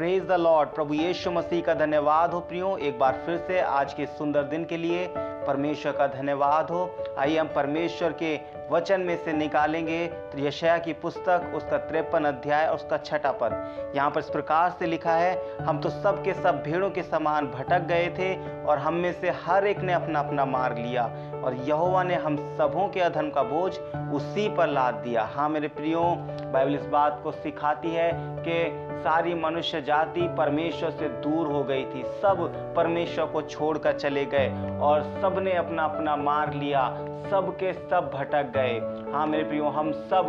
Praise the Lord प्रभु यीशु मसीह का धन्यवाद हो। प्रियो, एक बार फिर से आज के सुंदर दिन के लिए परमेश्वर का धन्यवाद हो। आइए हम परमेश्वर के वचन में से निकालेंगे। तो यशया की पुस्तक, उसका तिरपन अध्याय और उसका छठा पद। यहाँ पर इस प्रकार से लिखा है, हम तो सब के सब भेड़ों के समान भटक गए थे और हम में से हर एक ने अपना अपना मार्ग लिया और यहोवा ने हम सबों के अधर्म का बोझ उसी पर लाद दिया। हाँ मेरे प्रियो, बाइबल इस बात को सिखाती है कि सारी मनुष्य जाति परमेश्वर से दूर हो गई थी। सब परमेश्वर को छोड़कर चले गए और सबने अपना अपना मार लिया। सब के सब भटक गए। हाँ मेरे प्रियो, हम सब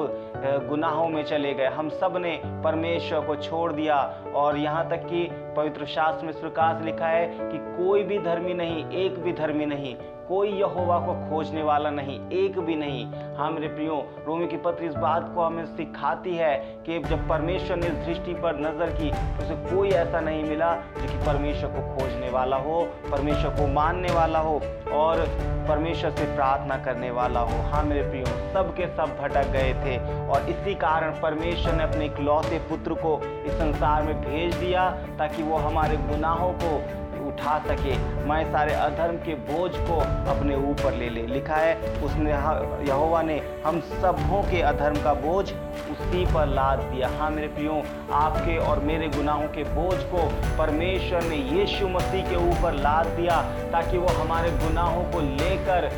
गुनाहों में चले गए। हम सबने परमेश्वर को छोड़ दिया। और यहाँ तक कि पवित्र शास्त्र में से लिखा है कि कोई भी धर्मी नहीं, एक भी धर्मी नहीं, कोई यहोवा को खोजने वाला नहीं, एक भी नहीं। हाँ मेरे प्रियो, रोमी की पत्र इस बात को हमें सिखाती है कि जब परमेश्वर ने इस दृष्टि पर नज़र की। उसे कोई ऐसा नहीं मिला जो कि परमेश्वर को खोजने वाला हो, परमेश्वर को मानने वाला हो और परमेश्वर से प्रार्थना करने वाला हो। हाँ मेरे प्रियो, सब के सब भटक गए थे और इसी कारण परमेश्वर ने अपने इकलौते पुत्र को इस संसार में भेज दिया ताकि वो हमारे गुनाहों को उठा सके। मैं सारे अधर्म के बोझ को अपने ऊपर ले ले। लिखा है, उसने यहोवा ने हम सबों के अधर्म का बोझ उसी पर लाद दिया। हाँ मेरे प्रियो, आपके और मेरे गुनाहों के बोझ को परमेश्वर ने यीशु मसीह के ऊपर लाद दिया ताकि वो हमारे गुनाहों को लेकर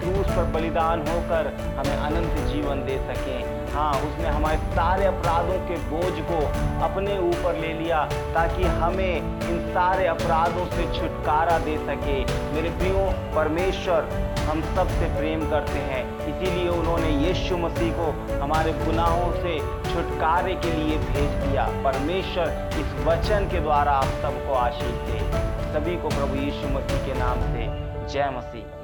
क्रूस पर बलिदान होकर हमें अनंत जीवन दे सकें। हाँ उसने हमारे सारे अपराधों के बोझ को अपने ऊपर ले लिया ताकि हमें इन सारे अपराधों से छुटकारा दे सके। मेरे प्रियो, परमेश्वर हम सबसे प्रेम करते हैं। इसीलिए उन्होंने यीशु मसीह को हमारे गुनाहों से छुटकारे के लिए भेज दिया। परमेश्वर, इस वचन के द्वारा आप सबको आशीष दे। सभी को प्रभु यीशु मसीह के नाम से। जय मसीह।